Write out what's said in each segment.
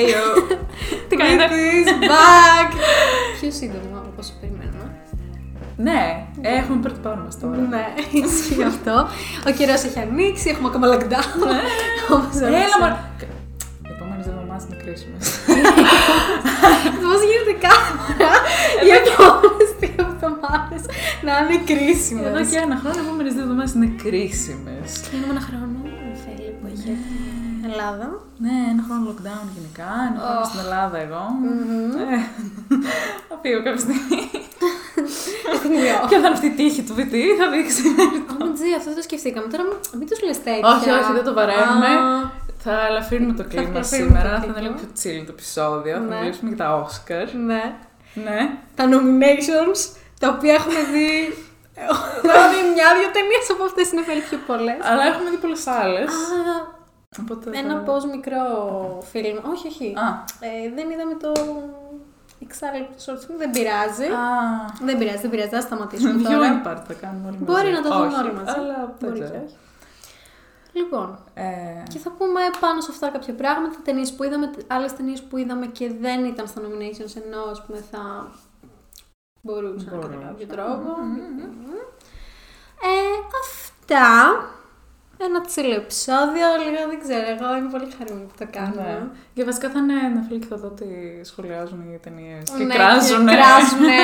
Εϊω. Τι κάνετε; It is back! Πιο σύντομα από όσο περιμένουμε. Ναι, έχουμε πρώτη πάνω μας τώρα. Ναι, ισχύει αυτό. Ο καιρός έχει ανοίξει, έχουμε ακόμα lockdown. Όμως όλα Έλα αυτά. μωρέ. Οι επόμενες εβδομάδες είναι κρίσιμες. Πώς γίνεται κάθε φορά οι επόμενες δύο εβδομάδες να είναι κρίσιμες; Εδώ και ένα χρόνο, οι επόμενες δύο εβδομάδες είναι κρίσιμες. Κλείνουμε ένα χρόνο, Ελλάδα. Ναι, ένα χρόνο lockdown γενικά, ένα χρόνο στην Ελλάδα εγώ. Ε, Θα φύγω κάποια στιγμή. Εθνικό. Ποια θα είναι αυτή η τύχη του VT, θα δείξει. Τζι, αυτό δεν το σκεφτήκαμε. Τώρα μην- μην τους λες τέτοια. Όχι, όχι, δεν το βαραίνουμε. Α, Θα ελαφρύνουμε το κλίμα ελαφρύνουμε σήμερα, το θα είναι κλίμα. λίγο πιο chill το επεισόδιο. Θα Ναι. μιλήσουμε για τα Oscar. Ναι. Ναι. Τα nominations, τα οποία έχουμε δει. Έχουμε δει μια-δυο ταινίες από αυτές είναι πολύ πιο πολλές. Αλλά έχουμε δει πολλές άλλες. Οπότε Ένα θα- πώ μικρό φιλμ. Όχι, όχι. Α. Ε, δεν είδαμε το εξάρτητο short film. Δεν πειράζει. Α. Δεν πειράζει, δεν πειράζει. Θα σταματήσουμε τώρα. Viewing part θα κάνουμε όλοι μαζί. Μπορεί να το δούμε Όχι, όλοι μαζί. Αλλά δεν Μπορεί ξέρω. και όχι. Λοιπόν, Ε, και θα πούμε πάνω σε αυτά κάποια πράγματα, ταινίες που είδαμε, άλλες ταινίες που είδαμε και δεν ήταν στα nominations, ενώ ας πούμε θα μπορούσαν κατά Μπορούσαν. κάποιο τρόπο. Μμμ. Ε, αυτά. Ένα chill επεισόδιο, λίγο δεν ξέρω, εγώ είμαι πολύ χαρούμενη που το κάνουμε. ναι. Και βασικά θα είναι Netflix θα δω ότι σχολιάζουν οι ταινίες. Και Ναι, κράζουν. Και κράζουνε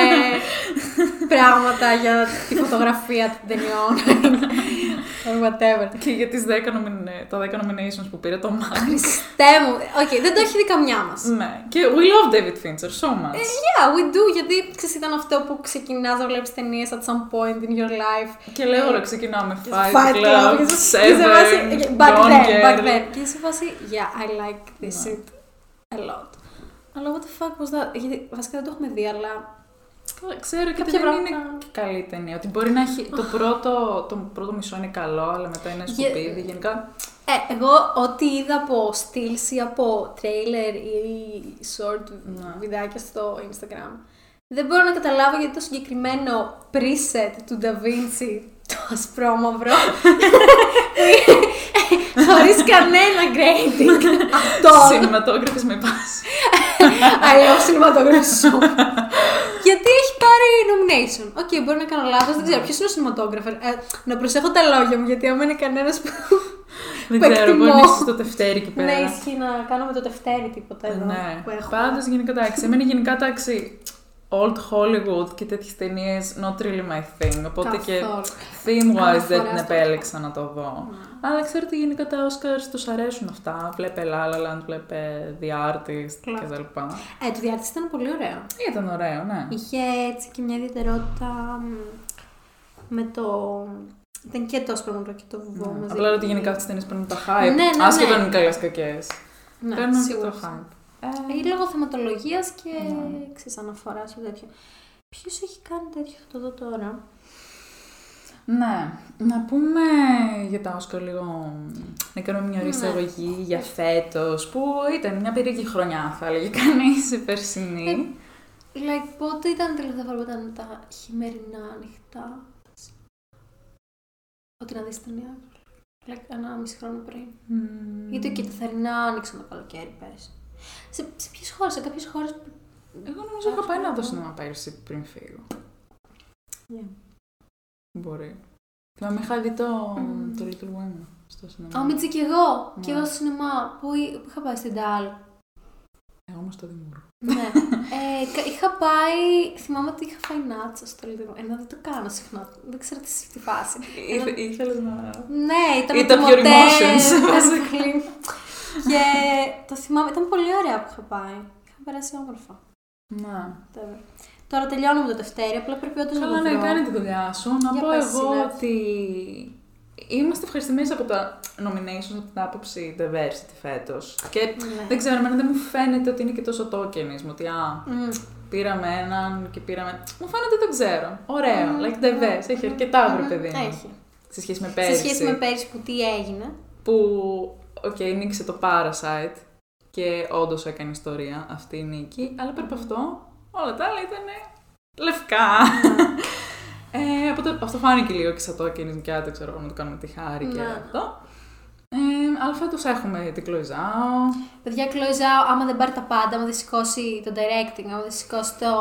πράγματα για τη φωτογραφία των ταινιών. Or whatever. Και για τις 10 nomina- τα 10 nominations που πήρε το Mank. Χριστέ μου. Οκ, δεν το έχει δει καμιά μας. ναι. Και we love David Fincher so much. Yeah, we do, γιατί ξέρεις, ήταν αυτό που ξεκινάς να βλέπεις ταινίες at some point in your life. Και λέω, ωραία, ξεκινάω με Fight, Fight Club, και σε- και σε Seven, φάση- Back Gone then, Girl. back then. Και σε φάση, yeah, I like this Ναι. shit a lot. Αλλά what the fuck was that, γιατί βασικά δεν το έχουμε δει, αλλά Καλά, Ξέρω και Κάποια δεν είναι πράγματα- και καλή ταινία. Ότι μπορεί να έχει. Το πρώτο, το πρώτο μισό είναι καλό, αλλά μετά είναι Γε- σκουπίδι. Γενικά. Ε, εγώ ό,τι είδα από stills ή από trailer ή short Ναι. βιντεάκια στο Instagram, δεν μπορώ να καταλάβω γιατί το συγκεκριμένο preset του Da Vinci, το ασπρόμαυρο, χωρίς κανένα grading. Αυτό. Cinematography με πάθει. I love cinematography so Γιατί έχει πάρει nomination; Οκ, μπορεί να κάνω λάθος, δεν ξέρω. Ποιος είναι ο cinematographer; Ε, να προσέχω τα λόγια μου, γιατί άμα είναι κανένας που. Δεν που ξέρω, μπορεί να εκτιμώ. είσαι στο τευτέρι εκεί πέρα. Ναι, ισχύει να κάνουμε το τευτέρι τίποτα εδώ Ναι. που έχω. Πάντως γενικά εντάξει. Εμένα γενικά εντάξει. Old Hollywood και τέτοιες ταινίες not really my thing. Οπότε και Καθόλου. theme wise δεν φορά την στο επέλεξα να το δω. Αλλά ξέρω ότι γενικά τα Oscars τους αρέσουν αυτά. Βλέπε La La Land, βλέπε The Artist Κλαπ. κτλ. Ε, το διάρτηση ήταν πολύ ωραίο. Ήταν ωραίο, ναι. Είχε έτσι και μια ιδιαιτερότητα μ, με το. Ήταν και το άσπρο και το βουβό Ναι. μαζί. Απλά ότι γενικά αυτές τι ταινίες παίρνουν τα hype. Ναι, ναι, Άσχετο ναι. αν είναι καλές κακές. Ναι, Παίρνουν και σίγουρα. το hype. Ή λόγω θεματολογίας και Ναι. ξέρεις, αναφοράς και τέτοιο. Ποιος έχει κάνει τέτοιο, θα το δω τώρα. Ναι, να πούμε για τα Όσκαρ λίγο, να κάνουμε μια ωραία Ναι. εισαγωγή για φέτος, που ήταν μια περίεργη χρονιά θα έλεγε κανείς η περσινή. Like, πότε ήταν η τελευταία φορά που ήταν τα χειμερινά ανοιχτά. Ότι να δεις ταινία. Like, ένα μισή χρόνο πριν. Μμμ. Γιατί και τα θερινά άνοιξαν το καλοκαίρι πέρυσι. Σε, σε ποιες χώρες, σε κάποιες χώρες. Εγώ νομίζω είχα πάει να δω σινεμά πέρσι πριν φύγω. Yeah. Μπορεί. Θυμάμαι είχα δει το, Μμμ. το Little Women στο σινεμά. Α, Μίτσι και εγώ. Ναι. Και εγώ στο σινεμά. Που, εί- που είχα πάει στην Τάλ. Εγώ όμως το Δημούργο. ναι. ε, κα- είχα πάει. Θυμάμαι ότι είχα φάει νάτσα στο Little Ενώ δεν το κάνω συχνά. Δεν ξέρω τι στη φάση. Ενώ- Ήθελες να... Ναι, ήταν Ήταν το pure μοτέλ, emotions. Basically. και το θυμάμαι, ήταν πολύ ωραία που είχα πάει. Είχα περάσει όμορφα. Να. Whatever. Τώρα τελειώνουμε το Δευτέρι, απλά πρέπει όντως να Καλά, το ναι, βρω. κάνει τη δουλειά σου. Να Για πω πες, εγώ συνέβη. ότι είμαστε ευχαριστημένοι από τα nominations από την άποψη diversity φέτος. Και Ναι. δεν ξέρω, εμένα δεν μου φαίνεται ότι είναι και τόσο tokenism. Ότι α, Μμ. πήραμε έναν και πήραμε. Μου φαίνεται δεν ξέρω. Ωραίο. Μμμ. Like diverse. Έχει αρκετά βρε Μμμ. παιδί. μου. Έχει. Σε σχέση με Σε πέρυσι. σχέση με πέρυσι που τι έγινε. Που, οκ, νίκησε το Parasite και όντως έκανε ιστορία αυτή η νίκη. Αλλά πέρα από αυτό, όλα τα άλλα ήταν λευκά. Ε, οπότε αυτό φάνηκε λίγο και σαν tokenism και άντε ξέρω εγώ να το κάνουμε τη χάρη και Ναι. αυτό. Ε, αλλά φέτος έχουμε την Κλοϊζάο. Παιδιά, Κλοϊζάο, άμα δεν πάρει τα πάντα, άμα δεν σηκώσει το directing, άμα δεν σηκώσει το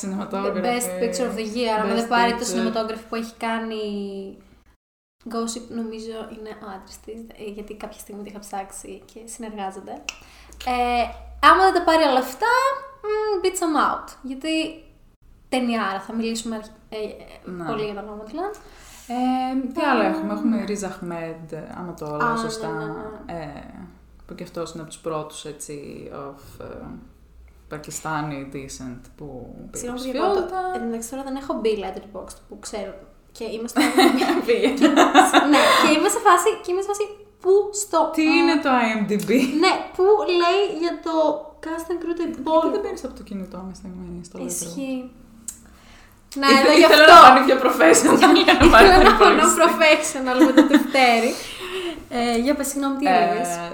Cinematography. Best Picture of the Year, άμα Best δεν πάρει το Picture. cinematography που έχει κάνει. Gossip νομίζω είναι ο άντρας της, γιατί κάποια στιγμή το είχα ψάξει και συνεργάζονται. Ε, άμα δεν τα πάρει όλα αυτά, mm, beat some out. Γιατί ταινιάρα, θα μιλήσουμε αρχ- ε, ε, Ναι. πολύ για τα Nomadland. Ε, τι άλλο έχουμε, έχουμε Ριζ Αχμέντ, άμα το Α, λέω ναι, σωστά. ναι, ναι. Ε, που και αυτός είναι από τους πρώτους έτσι, of ε, Πακιστάνι decent που πήρε Συγγνώμη, για πρώτο. ψηφιότητα. Εν τω μεταξύ τώρα δεν έχω μπει Letterboxd που ξέρω. Και είμαστε. Πήγε. ναι, και είμαι σε φάση. Και είμαι σε φάση που στο. Τι είναι το IMDb; Ναι, που λέει για το cast and crew το Γιατί υπόλοιπο. δεν παίρνεις από το κινητό με στιγμή στο Letterboxd. Ισχύει. Ναι, Ήθε- εδώ γι' Ήθελα αυτό. να φανεί πιο professional για να πάρει Ήθελα την να φανώ υπόλοιψη. professional με το τευτέρι. Ε, για πες, συγγνώμη, τι έλεγες; Ε,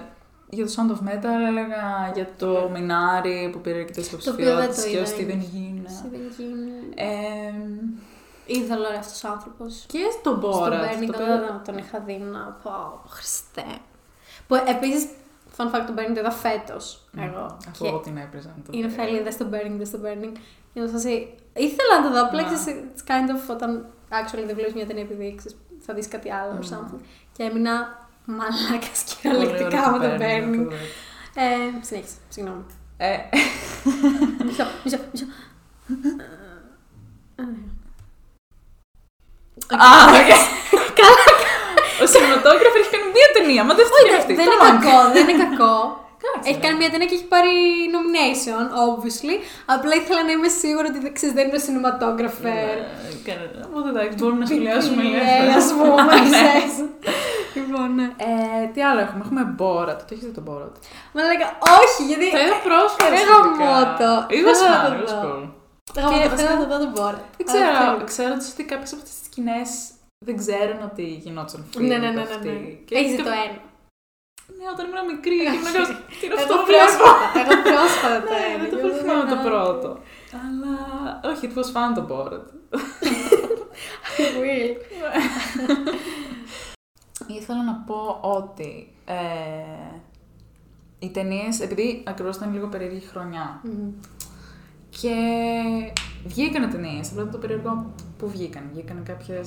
για το Sound of Metal έλεγα για το Μινάρι που πήρε αρκετές Το οποίο δεν υποψηφιότητες το και ο είδα, Steven είναι. Yeun. Steven Yeun. Ε, Είδα ωραία αυτός ο άνθρωπος. και στον Στο Borat. Burning το οποίο- όταν τον είχα δει να πω, Χριστέ. Που επίσης, fun fact, το Burning το είδα φέτος. Εγώ. Αφού Και εγώ την έπαιζα. να το είναι δω. φέλη, δες το Burning, δες το Burning. Και να σας say, ήθελα να το δω, απλά Ναι. ξέρεις, it's kind of όταν actually δεν βλέπεις μια ταινία επειδή ξέρεις, θα δεις κάτι άλλο or Ναι. something. Και έμεινα μαλάκας Πολύ ωραίο κυριολεκτικά με το Burning, να Burning. το δω. Ε, συνέχισε, συγγνώμη. Ε, Μισό, μισό, μισό. Α, οκ. Ο cinematographer έχει κάνει μία ταινία, μα δεν Όχι, φταίει δεν αυτή. δεν το είναι Mank. κακό, δεν είναι κακό. Κάτσε, Έχει ρε. κάνει μια ταινία και έχει πάρει nomination, obviously. Απλά ήθελα να είμαι σίγουρη ότι δεν ξέρεις, δεν είναι cinematographer. Ε, κανένα. Οπότε εντάξει, μπορούμε να σχολιάσουμε Ε, ελεύθερα. ας πούμε, Ναι. ξέρεις. Λοιπόν, ναι. Ε, τι άλλο έχουμε, έχουμε Borat. Το έχεις δει το Borat; Μαλέγκα, όχι, γιατί. Το είδα πρόσφατα. Ρε σχετικά. γαμώτο. Είδα Θέλω να φαν, το είδα δω. cool. Εγώ Και θέλω βασικά- να το δω τον Borat. Δεν Αλλά ξέρω, θέλω. ξέρω ότι κάποιες από αυτές τις σκηνές δεν ξέρουν ότι γινόταν film. Ναι, ναι, ναι, ναι, αυτή. ναι. Και Έχεις δει κα- το ένα. Ναι, όταν ήμουν μικρή, ήμουν κάπως, τι είναι αυτό Εγώ που βλέπω. πρόσφατα, εγώ πρόσφατα το Ναι, ένα. δεν το και πολύ εγώ θυμάμαι το έκανα- πρώτο. Αλλά όχι, it was fun το Borat. Will. Ήθελα να πω ότι ε, οι ταινίες, επειδή ακριβώς ήταν λίγο περίεργη χρονιά Μμμ. Και βγήκανε ταινίε, απλά ήταν το περίεργο που βγήκαν. Βγήκανε κάποιε.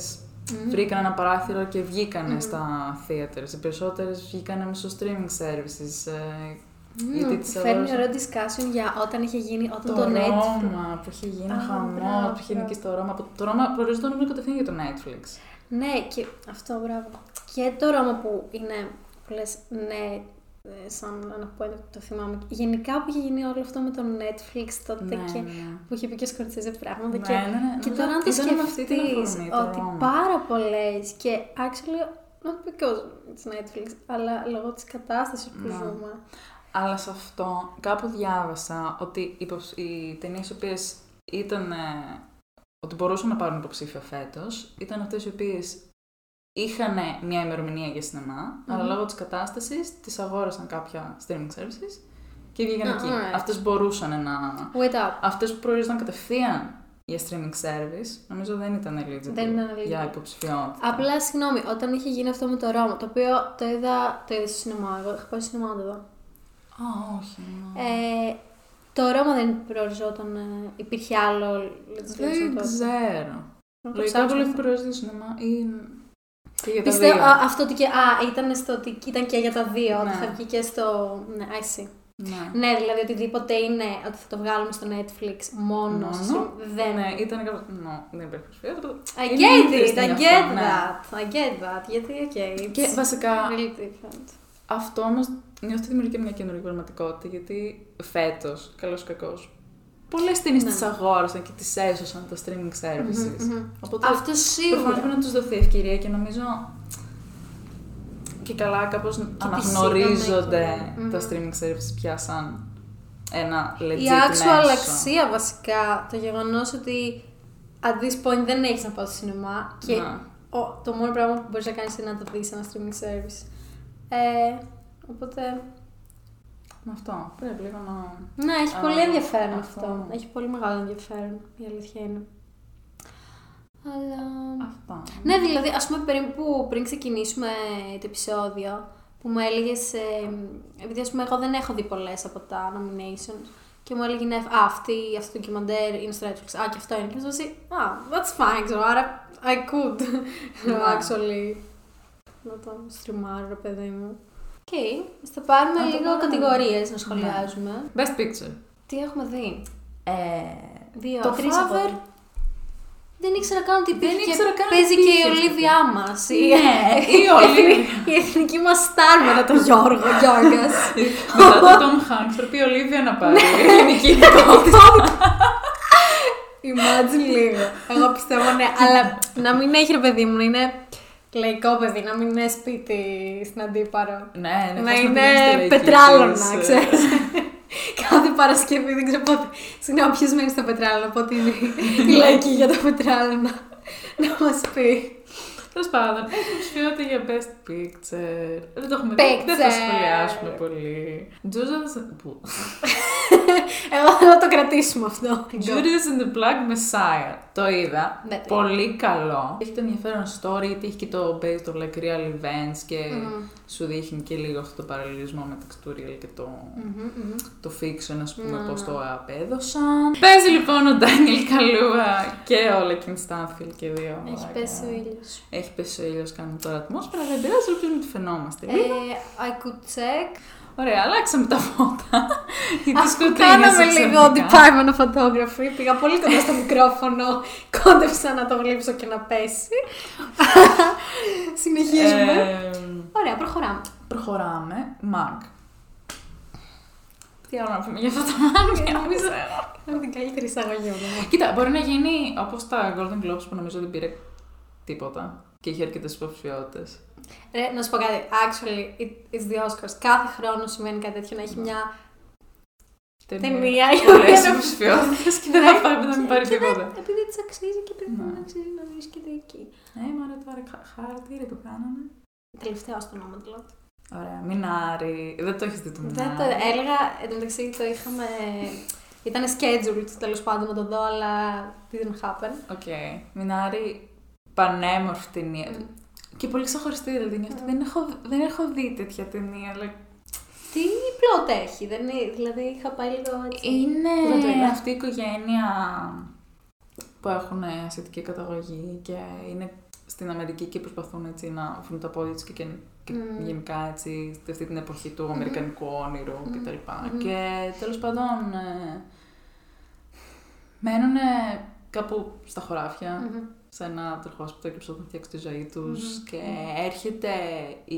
Μμμ. Βρήκαν ένα παράθυρο και βγήκανε Μμμ. στα theaters. Οι περισσότερες βγήκανε μέσω streaming services. Ε, Μμμ, γιατί τις Φέρνει αγόρασα. ωραίο discussion για όταν είχε γίνει, όταν το, το, Netflix. Ρώμα που είχε γίνει Α, χαμό, μπράβο, που είχε γίνει και μπράβο. στο Ρώμα. Το Ρώμα προορίζονταν νομίζω κατευθείαν για το Netflix. Ναι, και αυτό, μπράβο. Και το Ρώμα που είναι, που λες, ναι, ε, σαν να πω, το θυμάμαι. Γενικά που είχε γίνει όλο αυτό με το Netflix τότε Ναι, και ναι, ναι. που είχε πει και ο Σκορτσέζε πράγματα. Ναι, και, ναι, ναι. και Νομίζω τώρα αν το ήταν με αυτή την σκεφτείς, αφορμή, το ότι Ρώμα. πάρα πολλές και actually, not because it's Netflix, αλλά λόγω της κατάστασης που Ναι. ζούμε. Αλλά σε αυτό κάπου διάβασα ότι οι, υποσ... οι ταινίες οι οποίες ήταν. ε, ότι μπορούσαν να πάρουν υποψήφια φέτος ήταν αυτές οι οποίες είχαν μια ημερομηνία για σινεμα αλλά Μμμ. λόγω της κατάστασης τις αγόρασαν κάποια streaming services και βγήκαν Α, εκεί. alright. Αυτές μπορούσαν να. Wait up. Αυτές που προορίζονταν κατευθείαν για streaming service, νομίζω δεν ήταν eligible Δεν ήταν eligible. για υποψηφιότητα. Απλά συγγνώμη, όταν είχε γίνει αυτό με το Ρώμα, το οποίο το είδα, το είδα στο σινεμά, εγώ είχα πάει στο σινεμά να το δω. Α, όχι. ναι. Ε, το Ρώμα δεν προοριζόταν, ε, υπήρχε άλλο legislation δεν τότε. ξέρω. Να το Λογικά ψάξω πολύ αυτό. προορίζονταν στο σινεμά ή. Και για τα Πιστεύω δύο. α, αυτό ότι και, α, ήταν, στο, ότι ήταν και για τα δύο, ότι Ναι. θα βγει και στο, ναι, I see. Ναι. Ναι, δηλαδή οτιδήποτε είναι ότι θα το βγάλουμε στο Netflix μόνος, Μόνος. στο- δεν... Ναι, ήταν κάπως... No, δεν υπάρχει προσφυγή. I Είναι get it, interesting I αυτό, get ναι. that, I get that, γιατί, okay, Και it's βασικά really different. αυτό όμως νιώθω ότι δημιουργεί και μια καινούργια πραγματικότητα γιατί φέτος, καλός ή κακός, πολλές ταινίες Ναι. τις αγόρασαν και τις έσωσαν τα streaming services. Μμμ, μμμ. Οπότε Αυτό προφανώς σίγουρα. πρέπει να τους δοθεί ευκαιρία και νομίζω και καλά κάπως αναγνωρίζονται είδαμε και- Μμμ. τα streaming services πια σαν ένα legit Η actual μέσο. αξία βασικά, το γεγονός ότι at this point δεν έχεις να πάω στο σινεμά και Ναι. ο- το μόνο πράγμα που μπορείς να κάνεις είναι να το δεις σε ένα streaming service. Ε, οπότε, Με αυτό πρέπει λίγο να... ναι, έχει Α, πολύ ενδιαφέρον αυτό. αυτό. Έχει πολύ μεγάλο ενδιαφέρον, η αλήθεια είναι. Αλλά... Αυτά. Ναι, δηλαδή, ας πούμε, περίπου πριν ξεκινήσουμε το επεισόδιο, που μου έλεγες. επειδή ας πούμε, εγώ δεν έχω δει πολλές από τα nominations. Και μου έλεγε ναι, α, αυτή, αυτό το ντοκιμαντέρ είναι στο Netflix. Α, και αυτό είναι. Και μου έτσι, α, that's fine, ξέρω. Άρα, I could. Ναι. actually. Να το στριμάρω, ρε παιδί μου. Οκ, okay. θα πάρουμε Να το λίγο πάρουμε. κατηγορίες να σχολιάζουμε. Best Picture. Τι έχουμε δει; Ε, Δύο, Το τρεις Father. έχω δει. Δεν ήξερα καν ότι υπήρχε. και ήξερα καν ότι Παίζει και η υπήρχε. Ολίβια μας. Ναι, η Ολίβια. Η εθνική μας στάρ μετά τον Γιώργο Γιώργα. Μετά τον Tom Hanks, πρέπει η Ολίβια να πάρει ελληνική ειδικότητα. Imagine λίγο. Εγώ πιστεύω ναι, αλλά να μην έχει ρε παιδί μου, να είναι λαϊκό παιδί, να μην είναι σπίτι στην αντίπαρο. Ναι, ναι, να πώς είναι πηγαίνεις στη λαϊκή πετράλωνα, της, ε, ξέρεις. Κάθε Παρασκευή δεν ξέρω πότε. Συγγνώμη, ποιος μένει στο πετράλαιο, πότε είναι η λαϊκή για τα πετράλαινα. Να μας πει. Τέλος πάντων, έχουμε ψηφιότητα για Best Picture. Δεν το έχουμε δει. Δεν θα Picture. σχολιάσουμε πολύ. Judas, που- Εγώ θέλω να το κρατήσουμε αυτό. Judas and the Black Messiah. Το είδα. Ναι, το Πολύ καλό. Έχει το ενδιαφέρον story, γιατί έχει και το based on like real events και Μμμ. σου δείχνει και λίγο αυτό το παραλληλισμό μεταξύ του real και το, Μμμ, μμμ. το fiction, ας πούμε, Ναι, πώς ναι. το απέδωσαν. Παίζει λοιπόν ο Ντάνιελ Καλούα και ο Λεκίν Στάνφιλ και δύο. Έχει μαλάκα. πέσει ο ήλιος. Έχει πέσει ο ήλιος, κάνουμε τώρα ατμόσφαιρα, δεν πειράζει, ελπίζουμε ότι φαινόμαστε. λίγο. Ε, I could check. Ωραία, αλλάξαμε τα φώτα. Γιατί Αφού σκοτεινιάσε κάναμε λίγο ξαφνικά. department of photography, πήγα πολύ κοντά στο μικρόφωνο, κόντεψα να το γλύψω και να πέσει. Συνεχίζουμε. Ε, Ωραία, προχωράμε. προχωράμε. Μαγκ. Τι άλλο να πούμε για αυτό το μάγκ, νομίζω. Είναι την καλύτερη εισαγωγή μου. Κοίτα, μπορεί να γίνει όπως τα Golden Globes που νομίζω δεν πήρε τίποτα και είχε αρκετές υποψηφιότητες. Ρε, να σου πω κάτι. Actually, it- it's the Oscars. Κάθε χρόνο σημαίνει κάτι τέτοιο να έχει μια ταινία. η Πολλές οποία να- υποψηφιότητες και δεν θα πάρει, δεν θα μην πάρει Και δεν- τίποτα. Επειδή της αξίζει και επειδή Ναι. δεν αξίζει να βρίσκεται εκεί. Ε, μωρέ τώρα χα- χάρτηρι που κάνανε. Τελευταίο στο όνομα δηλαδή. Ωραία, Μινάρι. Δεν το έχεις δει το Δεν Μινάρι. το έλεγα, εντωμεταξύ το είχαμε. Ήταν scheduled τέλος πάντων να το δω, αλλά didn't happen. Οκ. Minari, πανέμορφη ταινία. Μμ. Και πολύ ξεχωριστή δηλαδή είναι αυτή. Δεν, έχω, δεν έχω δει τέτοια ταινία. Αλλά... Τι plot έχει, δεν είναι, δηλαδή είχα πάει λίγο έτσι. Είναι Δεν το είδα. αυτή η οικογένεια που έχουν ασιατική καταγωγή και είναι στην Αμερική και προσπαθούν έτσι να βρουν τα πόδια τους και, και, και Μμμ. γενικά έτσι σε αυτή την εποχή του αμερικανικού όνειρου Μμμ. κτλ. Μμμ. Και τέλος πάντων ε, μένουν κάπου στα χωράφια Μμμ. Σε ένα τροχόσπιτο και προσπαθούν να φτιάξουν τη ζωή τους Μμμ. και έρχεται η,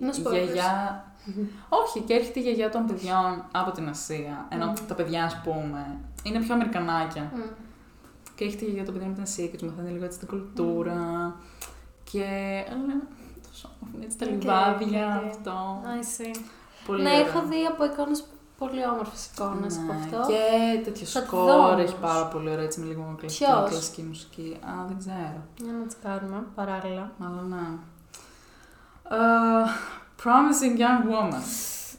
Να η spoilers. γιαγιά όχι, και έρχεται η γιαγιά των παιδιών από την Ασία. Ενώ Μμμ. τα παιδιά, ας πούμε, είναι πιο Αμερικανάκια. Μμ. Και έρχεται η γιαγιά των παιδιών από την Ασία και τους μαθαίνει λίγο έτσι την κουλτούρα. Και. αλλά, τόσο όμορφο, έτσι τα Οκ, λιβάδια, οκ, οκ. αυτό. I see. Πολύ Ναι, ωραίο. έχω δει από εικόνες πολύ όμορφες εικόνες από Ναι, αυτό. Και τέτοιο Θα το δω σκορ όμως. έχει πάρα πολύ ωραίο έτσι με λίγο κλασική, Ποιος; κλασική μουσική. Α, δεν ξέρω. Για να τσεκάρουμε παράλληλα. Αλλά ναι. Ε, promising Young Woman.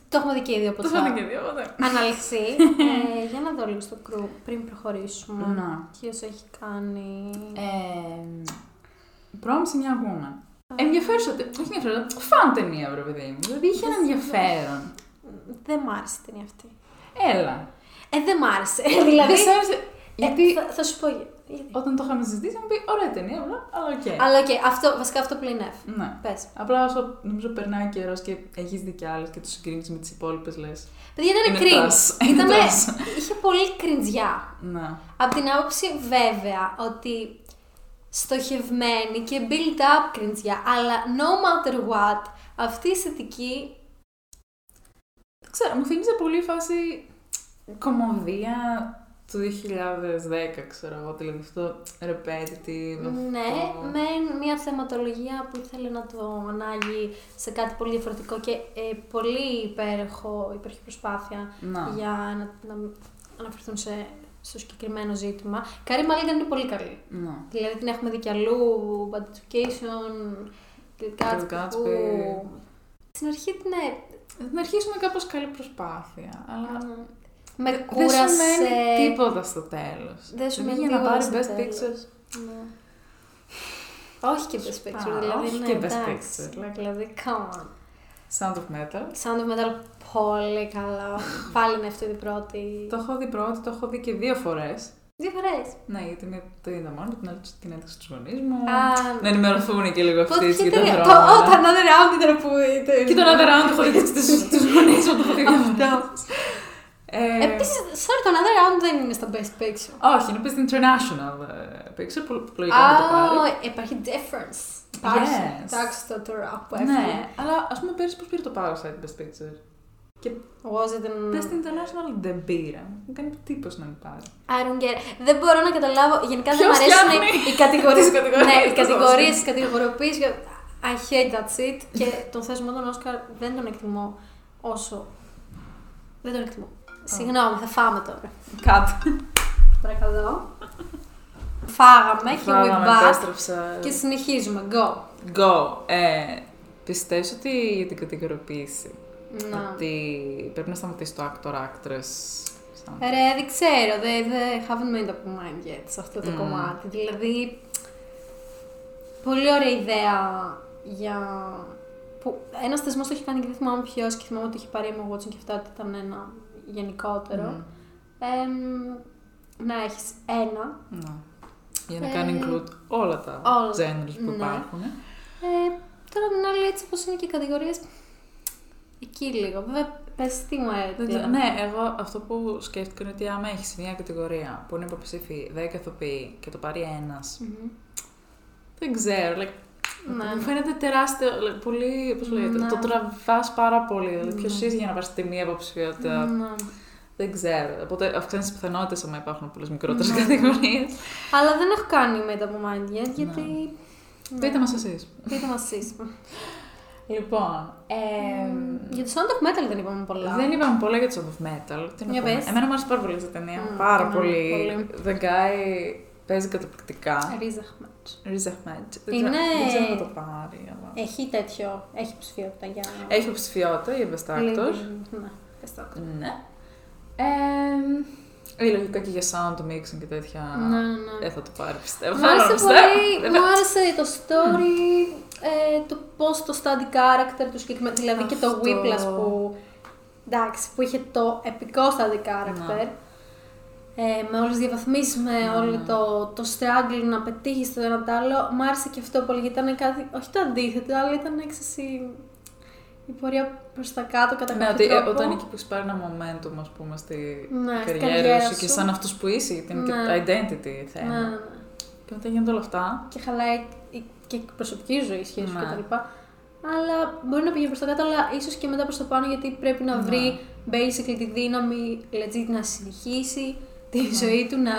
Το έχουμε δει και ήδη από Το φάνε και δύο, οπότε. Αναλυθεί. ε, για να δω λίγο στο κρου πριν προχωρήσουμε. Να. Ποιος έχει κάνει... Ε, Promising Young Woman. Ενδιαφέρουσα, τε- όχι ενδιαφέρουσα, fun ταινία, βρε παιδί μου. Δηλαδή είχε ένα ενδιαφέρον. Δεν μ' άρεσε η ταινία αυτή. Έλα. Ε, δεν μ' άρεσε. δηλαδή, Δεν σ' άρεσε. ε, Γιατί θα, θα σου πω γιατί. όταν το είχαμε συζητήσει, μου πει ωραία ταινία, αλλά, αλλά οκ. Αλλά οκ, αυτό, βασικά αυτό plain F. Ναι. Πες. Απλά όσο νομίζω περνάει καιρός και έχεις δει κι άλλες και τους συγκρίνεις με τις υπόλοιπες, λες. Παιδιά ήταν Είναι cringe. trash. Είναι Ήτανε, trash. είχε πολύ κριντζιά. Ναι. Από την άποψη βέβαια ότι στοχευμένη και build up κριντζιά, αλλά no matter what, αυτή η αισθητική Δεν ξέρω, μου θύμιζε πολύ η φάση κομμωδία του 2010, ξέρω εγώ, δηλαδή αυτό repetitive. Ναι, αυτό. με μια θεματολογία που ήθελε να το ανάγει σε κάτι πολύ διαφορετικό και ε, πολύ υπέροχο, υπέροχη προσπάθεια Να. για να, να αναφερθούν σε, στο συγκεκριμένο ζήτημα. Carey Mulligan είναι πολύ καλή. Ναι. Δηλαδή την έχουμε δει κι αλλού, Bad Education, Great Gatsby, Gatsby. που... Στην αρχή την ε, Να αρχίσουμε κάπως καλή προσπάθεια, αλλά με δεν σου κούρασε. μένει τίποτα στο τέλος. Δεν σου Δηλαδή, μένει για να πάρει τίποτα στο best τέλος. picture. Ναι. Όχι και best picture, Α, δηλαδή. όχι ναι, και best εντάξει. picture, like- Δηλαδή, come on. Sound of Metal. Sound of Metal, πολύ καλό. Πάλι είναι αυτή η πρώτη. Το έχω δει πρώτη, το έχω δει και δύο φορές. Δύο φορές. Ναι, γιατί με το είδα μόνο, την άλλη την έδειξα στους γονείς μου. Α, Να ενημερωθούν και λίγο αυτοί Ποια για τα ταινία; Το δρόμενα. Oh, το Another Round ήταν που ήταν. Και τον Other Round το έχω δει στους στους γονείς μου, το έχω δει δύο φορές. Ε, Επίσης, sorry, το Another Round δεν είναι στα Best Picture. Όχι, είναι πες international ε, picture, που που λογικά θα το πάρει. Α, υπάρχει difference. Υπάρχει. Yes. Εντάξει το τώρα που Ναι, έφυγε. αλλά ας πούμε πέρυσι πώς πήρε το Parasite Best Picture; Και Was it an... Best International δεν πήρε. Μου κάνει εντύπωση να μην πάρει. I don't get it. Δεν μπορώ να καταλάβω. Γενικά δεν Ποιος μου αρέσουν φτιάχνει; οι κατηγορίε. τις κατηγορίες, ναι, οι πώς κατηγορίες, δώσεις. οι κατηγοριοποίησει. I hate that shit. και τον θεσμό των Όσκαρ δεν τον εκτιμώ όσο. Δεν τον εκτιμώ. Συγγνώμη, θα φάμε τώρα. Κάτω. Παρακαλώ. Φάγαμε και we Φάγαμε, back. επέστρεψα. Και συνεχίζουμε. Go. Go. Ε, πιστεύεις ότι για την κατηγοριοποίηση Να. ότι πρέπει να σταματήσει το actor actress. σαν- Ρε, δεν ξέρω. They, they haven't made up my mind yet σε αυτό το Mm. κομμάτι. Δηλαδή, πολύ ωραία ιδέα για... Που ένας θεσμός το έχει κάνει και δεν θυμάμαι ποιος και θυμάμαι ότι είχε πάρει Emma Watson και αυτά ότι ήταν ένα γενικότερο. Μμμ. Εμ, να έχεις ένα. Ναι. Για να Ε, κάνει include όλα τα όλα, genres που ναι. υπάρχουν. Ε, τώρα την άλλη έτσι όπως είναι και οι κατηγορίες, εκεί λίγο. Βέβαια, πες τι μου Δεν ξέρω. έρθει. Ναι, εγώ αυτό που σκέφτηκα είναι ότι άμα έχεις μια κατηγορία που είναι υποψήφοι 10 ηθοποιοί και το πάρει ένας. Δεν ξέρω. Like, Ναι. Μου φαίνεται τεράστιο. like, πολύ. Πώς λέγεται. Ναι. Το τραβάς πάρα πολύ. Δηλαδή, ποιος Ναι. είσαι για να πάρεις τη μία υποψηφιότητα; Ναι. Δεν ξέρω. Οπότε αυξάνεις τις πιθανότητες άμα υπάρχουν πολλές μικρότερες Ναι. κατηγορίες. Αλλά δεν έχω κάνει made up my mind yet, γιατί... Ναι. Πείτε μας εσείς. Πείτε μας εσείς. Λοιπόν. Ε, Για το Sound of Metal δεν είπαμε πολλά. Δεν είπαμε πολλά για το Sound of Metal. Τι να Για πούμε. πες. Εμένα μου άρεσε πάρα πολύ αυτή η ταινία. Μμ, πάρα εμένα πολύ. πολύ. The guy παίζει καταπληκτικά. Ρίζα Χμέτς. Riz Ahmed. Δεν Είναι- ξέρω- Δεν ξέρω να το πάρει. Αλλά... Έχει τέτοιο, έχει ψηφιότητα για... Έχει υποψηφιότητα για Best Actor. Λίγο- Ναι, πες το. Ναι. Ε, ή λογικά και για sound mixing και τέτοια. Ναι, ναι, ναι. Δεν θα το πάρει, πιστεύω. Μου Θέλω να άρεσε πιστεύω. πολύ, Δεν μου άρεσε το story, ε, το πώς το study character του συγκεκριμένου, δηλαδή και το Αυτό. Whiplash που, εντάξει, που είχε το επικό study character. Ναι. Ε, με όλες τις διαβαθμίσεις, με όλο Ναι. το, το struggle να πετύχεις το ένα το άλλο. Μ' άρεσε και αυτό πολύ, γιατί ήταν κάτι, όχι το αντίθετο, αλλά ήταν έξεση η πορεία προς τα κάτω κατά Ναι, κάποιο ότι ε, τρόπο. όταν εκεί που έχεις πάρει ένα momentum, ας πούμε, στη Ναι, στην καριέρα, καριέρα σου και σου. σαν αυτούς που είσαι, γιατί είναι Ναι. και identity θέμα. Ναι, ναι, ναι. Και μετά γίνονται όλα αυτά. και χαλάει η- και η προσωπική ζωή σχέση Ναι. και τα κτλ. Αλλά μπορεί να πηγαίνει προς τα κάτω, αλλά ίσως και μετά προς τα πάνω, γιατί πρέπει να Ναι. βρει basically τη δύναμη legit να συνεχίσει τη ζωή του, να,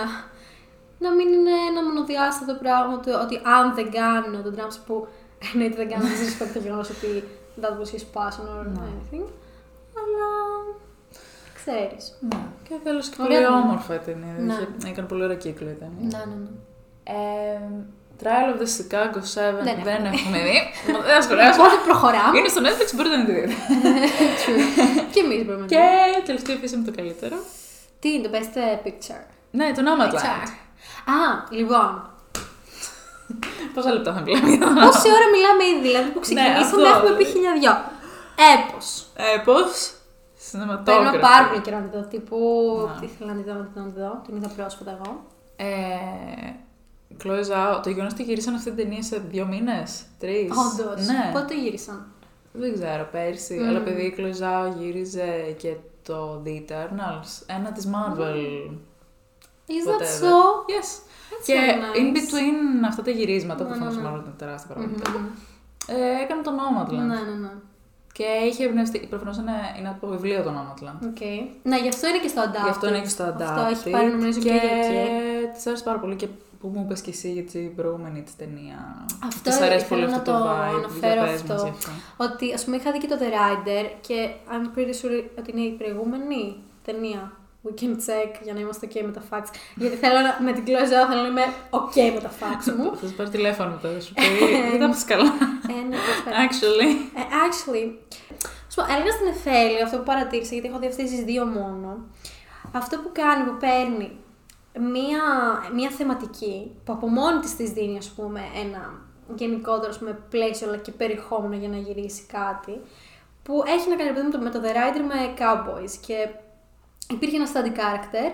να μην είναι ένα μονοδιάστατο πράγμα του ότι αν δεν κάνω τον drums που εννοείται δεν κάνω, δεν respect το γεγονός ότι that was his passion or Ναι. anything. Αλλά ξέρεις. Ναι. Και τέλος και Ωραία πολύ ταινία. όμορφα η ταινία. Ναι. Είχε- Έκανε πολύ ωραίο κύκλο η ταινία. Ναι, ναι, ναι. Ε, Trial of the Chicago 7 Δεν δεν, έχουμε. έχουμε δει. δεν ασχολιάσουμε. Οπότε προχωράμε. Είναι στο Netflix, μπορείτε να τη δείτε. και εμείς μπορούμε να και δούμε. τελευταίο επίσημο το καλύτερο. Τι είναι το best uh, picture; Ναι, το Nomadland. Picture. Α, λοιπόν. Πόσα λεπτά θα μιλάμε για το Πόση ώρα μιλάμε ήδη, δηλαδή που ξεκινήσαμε Ναι, αυτό, έχουμε πει δηλαδή. χίλια δυο. Έπος. Ε, πώς. Παίρνω Cinematography. πάρα πολύ καιρό να τη δω. Τύπου. Ναι. Τι ήθελα να τη δω, να τη δω, να τη δω. Την είδα πρόσφατα εγώ. Ε, Chloe Zhao, το γεγονός ότι γυρίσαν αυτή την ταινία σε δύο μήνες, τρεις. Όντως. Ναι. Πότε γύρισαν; Δεν ξέρω, πέρσι. Μμμ. Αλλά επειδή η Chloe Zhao γύριζε και το The Eternals, ένα της Marvel. Is that whatever. so? Yes. That's και so nice. in between αυτά τα γυρίσματα, Ναι, που προφανώς ναι, ναι. Marvel ήταν τεράστια Μμμ. πράγματα. Ε, έκανε το Nomadland. Ναι, ναι, ναι. Και είχε εμπνευστεί. Προφανώς είναι, είναι από βιβλίο το Nomadland. Οκ. Ναι, γι' αυτό είναι και στο Adapted. Γι' αυτό είναι και στο Adapted. Αυτό έχει πάρει νομίζω και, για εκεί. Της άρεσε πάρα πολύ και που μου είπες και εσύ για την προηγούμενη της ταινία. Αυτό Της αρέσει ήθελα πολύ να αυτό το το vibe. αναφέρω Για πες μας αυτό. γι' αυτό. Ότι ας πούμε είχα δει και το The Rider και I'm pretty sure ότι είναι η προηγούμενη ταινία. We can check για να είμαστε ok με τα facts. Γιατί θέλω να, με την Chloe Zhao θέλω να είμαι ok με τα facts μου. Θα σου πάρει τηλέφωνο μετά, θα σου πει. Δεν τα πας καλά. ε, ναι, πρόσφατα. Actually. Ε, actually, σου πω, έλεγα στην Εφέλη αυτό που παρατήρησα, γιατί έχω δει αυτές τις δύο μόνο. Αυτό που κάνει, που παίρνει μία, μία θεματική, που από μόνη της της δίνει, ας πούμε, ένα γενικότερο ας πούμε, πλαίσιο, αλλά και περιεχόμενο για να γυρίσει κάτι, που έχει να κάνει παιδί μου, το- με το The Rider με Cowboys και υπήρχε ένας study character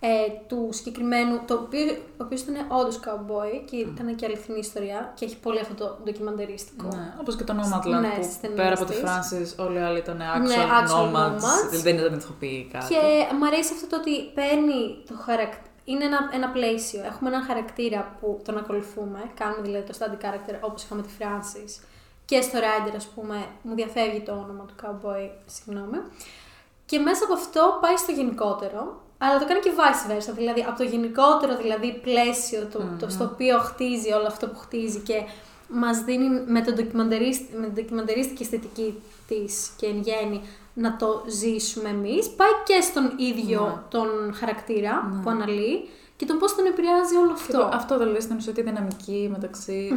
ε, του συγκεκριμένου, το οποίο, ο οποίος ήταν όντως cowboy και ήταν και αληθινή ιστορία και έχει πολύ αυτό το ντοκιμαντερίστικο. Ναι, όπως και το Nomadland Ναι, που στις ταινίες πέρα από τη της. Francis όλοι οι άλλοι ήταν Ναι, actual, actual nomads, nomads. δηλαδή δεν ήταν ηθοποιοί κάτι. Και μου αρέσει αυτό το ότι παίρνει το χαρακτήρα. Είναι ένα, ένα πλαίσιο. Έχουμε έναν χαρακτήρα που τον ακολουθούμε. Κάνουμε δηλαδή το study character όπως είχαμε τη Francis. Και στο Rider, ας πούμε, μου διαφεύγει το όνομα του cowboy, συγγνώμη. Και μέσα από αυτό πάει στο γενικότερο, αλλά το κάνει και vice versa. Δηλαδή, από το γενικότερο δηλαδή, πλαίσιο το, το, στο οποίο χτίζει όλο αυτό που χτίζει και μας δίνει με, τον ντοκιμαντερίστη- με την ντοκιμαντερίστικη αισθητική της και εν γέννη να το ζήσουμε εμείς, πάει και στον ίδιο Ναι. τον χαρακτήρα που αναλύει και τον πώς τον επηρεάζει όλο Και το- αυτό. αυτό δηλαδή στην ουσία τη δυναμική μεταξύ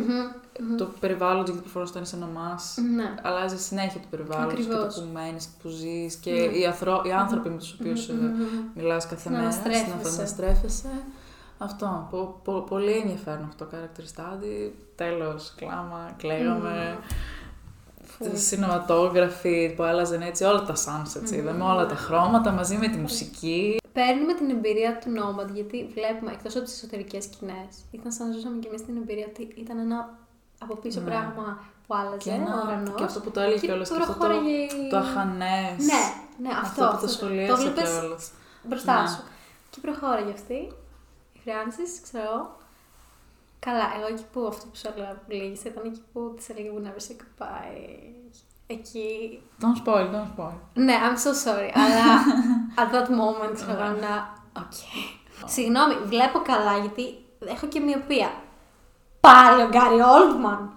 του περιβάλλοντος, γιατί προφανώς όταν είσαι νομάς, Ναι. αλλάζει συνέχεια το περιβάλλον και Ακριβώς. το που μένεις και που ζεις και Ναι. οι, ανθρω... οι άνθρωποι με τους οποίους ε, μιλάς κάθε μέρα, Συναναστρέφεσαι. συναναστρέφεσαι. Αυτό, πο- πο- πολύ ενδιαφέρον αυτό το character study. Τέλος, κλάμα, κλαίγαμε. Φου. Cinematography που άλλαζαν έτσι όλα τα sunsets, είδαμε όλα τα χρώματα μαζί με τη μουσική. Παίρνουμε την εμπειρία του Nomad γιατί βλέπουμε εκτός από τις εσωτερικές σκηνές ήταν σαν να ζούσαμε και εμείς την εμπειρία ότι ήταν ένα από πίσω Ναι. πράγμα που άλλαζε Και, ο ένα, ουρανός. και αυτό που το έλεγε και κιόλας, και αυτό το, προχώραγε η- το αχανές. Ναι, ναι, αυτό. αυτό που το σχολίασε βλέπεις κιόλας. μπροστά Ναι. σου. Και προχώραγε αυτή, η Francis, ξέρω εγώ. Καλά, εγώ εκεί που αυτό που σου έλεγα που λέγεις ήταν εκεί που της έλεγε που never say goodbye. Εκεί. Don't spoil, don't spoil. Ναι, I'm so sorry, αλλά at that moment ξέρω εγώ να. Οκ. Συγγνώμη, βλέπω καλά γιατί έχω και μοιοπία. Πάλι ο Γκάρι Oldman.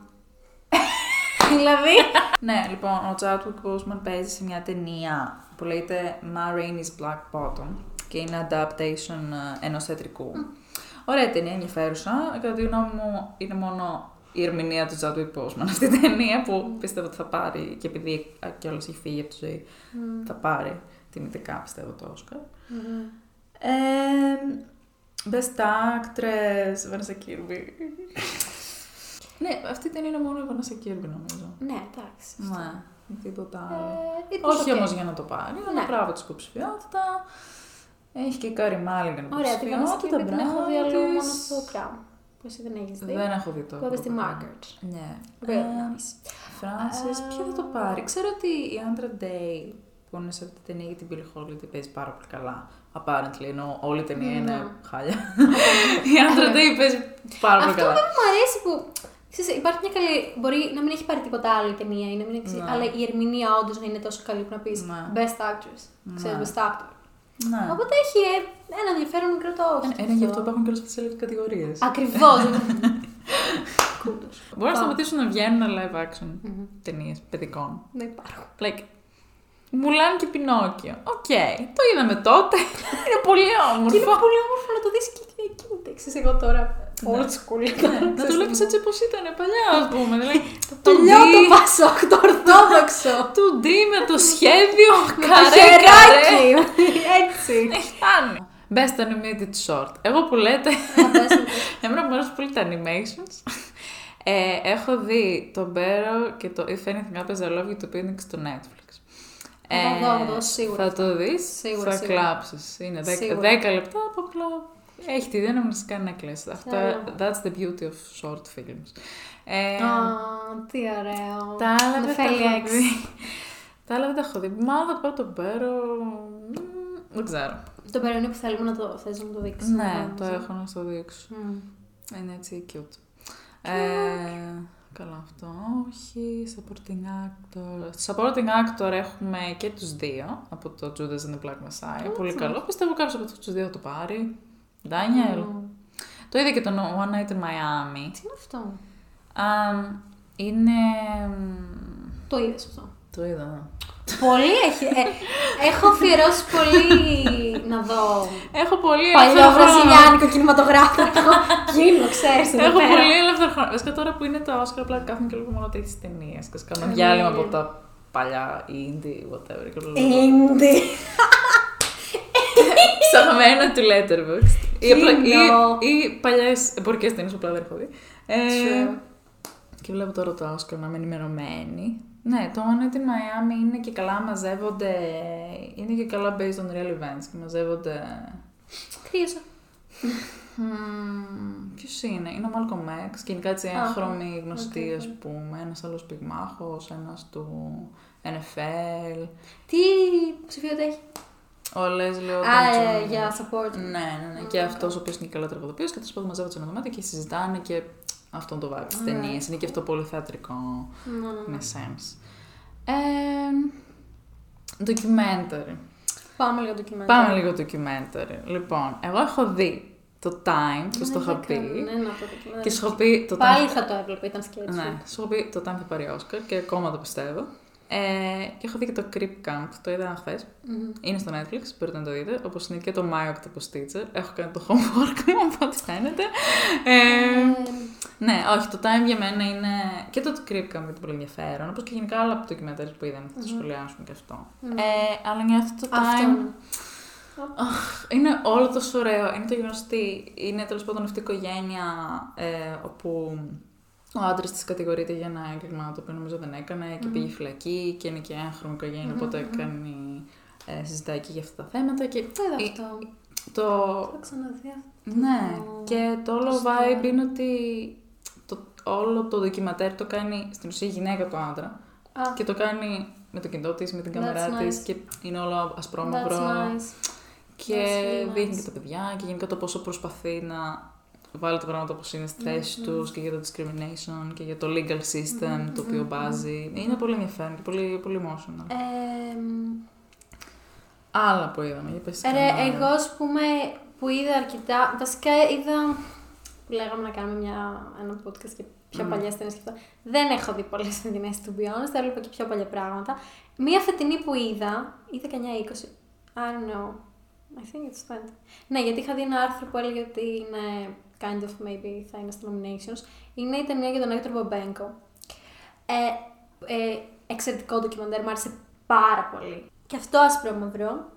δηλαδή. Ναι, λοιπόν, ο Chadwick Boseman παίζει σε μια ταινία που λέγεται Ma Rainey's Black Bottom και είναι adaptation ε, ενός θεατρικού. Ωραία ταινία, ενδιαφέρουσα. Κατά τη γνώμη μου είναι μόνο η ερμηνεία του Chadwick Boseman αυτή η ταινία που πιστεύω ότι θα πάρει και επειδή κιόλας έχει φύγει από τη ζωή θα πάρει τιμητικά πιστεύω το Oscar. Ε, best Actress, Vanessa Kirby. ναι, αυτή η ταινία είναι μόνο η Vanessa Kirby νομίζω. Ναι, εντάξει. Ναι, τίποτα άλλο. Ε, it was Όχι okay. όμως για να το πάρει, αλλά Ναι. μπράβο της υποψηφιότητα. Έχει και Carey Mulligan Ωραία, την Vanessa υποψηφιότητα. Kirby την έχω δει μπράβο αλλού μόνο της. στο Crown. Που εσύ δεν έχεις δει. Δεν έχω δει το. Που έπαιζε τη πρώτο. Margaret. Ναι. Real Ε, nice. Francis, Ε, ποιο θα το πάρει; Ξέρω ότι η Andra Day που είναι σε αυτή την ταινία για την Billie Holiday παίζει πάρα πολύ καλά. Apparently, ενώ όλη η ταινία είναι Ναι. χάλια. η Άντρα Day παίζει πάρα πολύ Αυτό καλά. δεν μου αρέσει που. Ξέρεις, υπάρχει μια καλή. Μπορεί να μην έχει πάρει τίποτα άλλο η ταινία ή να μην έχει, Ναι. αλλά η ερμηνεία όντως να είναι τόσο καλή που να πεις Ναι. Best Actress. Ξέρεις, Ναι. Best Actor. Ναι. Οπότε έχει ε, ένα ενδιαφέρον μικρό το όχι. Είναι γι' αυτό που έχουν και όλε αυτέ τι κατηγορίε. Ακριβώ. Κούντο. Μπορεί να Πάμε. σταματήσουν να βγαίνουν live action ταινίε παιδικών. Δεν υπάρχουν. Like, Μουλάν και Πινόκιο. Οκ, το είδαμε τότε. Είναι πολύ Και είναι όμορφο. πολύ όμορφο να το δει και διακίνηται. Ξέρεις, εγώ τώρα. Old school. Ναι, να το βλέπεις έτσι όπω ήταν παλιά, ας πούμε. Δηλαδή, Το το παλιό το 2D, Πασόκ, το ορθόδοξο. το D με το σχέδιο, Με το καρέ, καρέ. χεράκι. Έτσι. Έχει πάνω. Best animated short. Εγώ που λέτε, εμένα μου αρέσουν πολύ τα animations. Ε, έχω δει το Barrow και το If Anything Happens I Love You, το οποίο είναι και στο Netflix. Ε, Θα δω, θα δω, σίγουρα. Θα το δεις, Σίγουρα, θα σίγουρα. κλάψεις. Είναι 10, Σίγουρα. 10 λεπτά από απλά... Έχει τη δύναμη να σε κάνει να κλαίσει. Αυτά, Θέλω. that's the beauty of short films. Ε, Α, τι ωραίο. τα άλλα δεν τα Νεφέλη έχω έξι. δει. Τα άλλα δεν τα έχω δει. Μάλλον θα πάω το Barrow... μ, Δεν ξέρω. Το περαιονί που θέλουμε να το θες να το δείξεις. Ναι, να το δεις. έχω να στο δείξω. Μμ. Είναι έτσι cute. Ε, καλά αυτό, όχι. Supporting actor. Supporting actor έχουμε και τους δύο από το Judas and the Black Messiah. Πολύ καλό. Πιστεύω κάποιος από αυτούς τους δύο θα το πάρει. Daniel. Μμ. Το είδε και το One Night in Miami. Τι είναι αυτό; Α, είναι... Το είδες αυτό; Το είδα. Πολύ έχει. ε, έχω αφιερώσει πολύ να δω Έχω πολύ παλιό ελεύθερο χρόνο. βραζιλιάνικο κινηματογράφο. Έχω γίνω, ξέρεις, εδώ Έχω πέρα. πολύ ελεύθερο χρόνο. Βασικά τώρα που είναι τα Oscar, απλά κάθομαι και βλέπω μόνο τέτοιε ταινίες. Και κάνω Ναι. διάλειμμα από τα παλιά indie, whatever. Και βλέπω Indie. ψαχμένα του Letterboxd. Ή, απλά, ή, Κοινό. ή παλιές εμπορικές ταινίες που απλά δεν έχω δει. Ε, True. και βλέπω τώρα το Oscar να είμαι ενημερωμένη. Ναι, το One Night in Miami είναι και καλά μαζεύονται. Είναι και καλά based on real events και μαζεύονται. Κρύωσα. Ποιος είναι, είναι ο Malcolm X και γενικά έτσι Α, έγχρωμοι γνωστοί, οκ, ας πούμε. Ένας άλλος πυγμάχος, ένας του NFL. Τι ψηφιότητα έχει; Ο Leslie Odom Α, ε, Jr. για support. Ναι, ναι, ναι. Και αυτός ο οποίος είναι και καλά τραγουδοποιό και του πάντων μαζεύονται σε ένα δωμάτιο και συζητάνε και αυτόν το vibe τη Ναι. ταινία. Είναι και αυτό πολύ θεατρικό Ναι, ναι, με ναι. sense. Ε, documentary. Πάμε λίγο ντοκιμέντ. Πάμε λίγο documentary. Λοιπόν, εγώ έχω δει το Time που στο είχα πει. Ναι, να το ντοκιμέντ. Και σου έχω πει το Πάλι Time. θα το έβλεπα, ήταν σκέψη. Ναι, σου έχω πει το Time θα πάρει Oscar και ακόμα το πιστεύω. Ε, και έχω δει και το Creep Camp, το είδα χθες. Μμμ. Είναι στο Netflix, μπορείτε να το δείτε. Όπως είναι και το My Octopus Teacher. Έχω κάνει το homework μου, από ό,τι φαίνεται. Ε, Ε, ναι, όχι, το Time για μένα είναι. και το Creep Camp είναι πολύ ενδιαφέρον. Όπως και γενικά άλλα από το documentaries που είδαμε, θα το σχολιάσουμε και αυτό. Μμμ. Ε, αλλά νιώθω το Αυτό. Time. ναι. Είναι όλο τόσο ωραίο. Είναι το γεγονός ότι είναι τέλος πάντων αυτή η οικογένεια ε, όπου ο άντρας της κατηγορείται για ένα έγκλημα το οποίο νομίζω δεν έκανε και Μμμ. πήγε φυλακή και είναι και έγχρωμη οικογένεια, οπότε Μμμ, μμμ. κάνει. Ε, συζητάει και για αυτά τα θέματα. Και Το είδα ε, αυτό. το. Το ξαναδεί αυτό. Ναι, και το όλο Σωστά. vibe είναι ότι το, όλο το ντοκιματέρ το κάνει στην ουσία η γυναίκα του άντρα Α, και το κάνει με το κινητό της, με την That's κάμερά της nice. και είναι όλο that's ασπρόμαυρο. nice. Και That's really δείχνει nice. και τα παιδιά και γενικά το πόσο προσπαθεί να βάλει τα πράγματα όπως είναι στη θέση Mhm. τους και για το discrimination και για το legal system Mhm, το οποίο mhm, μπάζει. Είναι πολύ ενδιαφέρον και πολύ, πολύ emotional. Ε, μ, Άλλα που είδαμε, για πες Ρε, κανένα άλλο. εγώ ας πούμε που είδα αρκετά. Βασικά είδα. που λέγαμε να κάνουμε μια, ένα podcast για πιο Μμμ. παλιέ ταινίε και αυτά. Δεν έχω δει πολλές ταινίε του Beyond, θα έβλεπα και πιο παλιά πράγματα. Μία φετινή που είδα, ή 19-20, I don't know. I think it's 20. Ναι, γιατί είχα δει ένα άρθρο που έλεγε ότι είναι kind of maybe θα είναι στα nominations. Είναι η ταινία για τον Έκτορ Μπομπέγκο. Ε, ε, εξαιρετικό ντοκιμαντέρ, μου άρεσε πάρα πολύ. Και αυτό άσπρο μαυρό.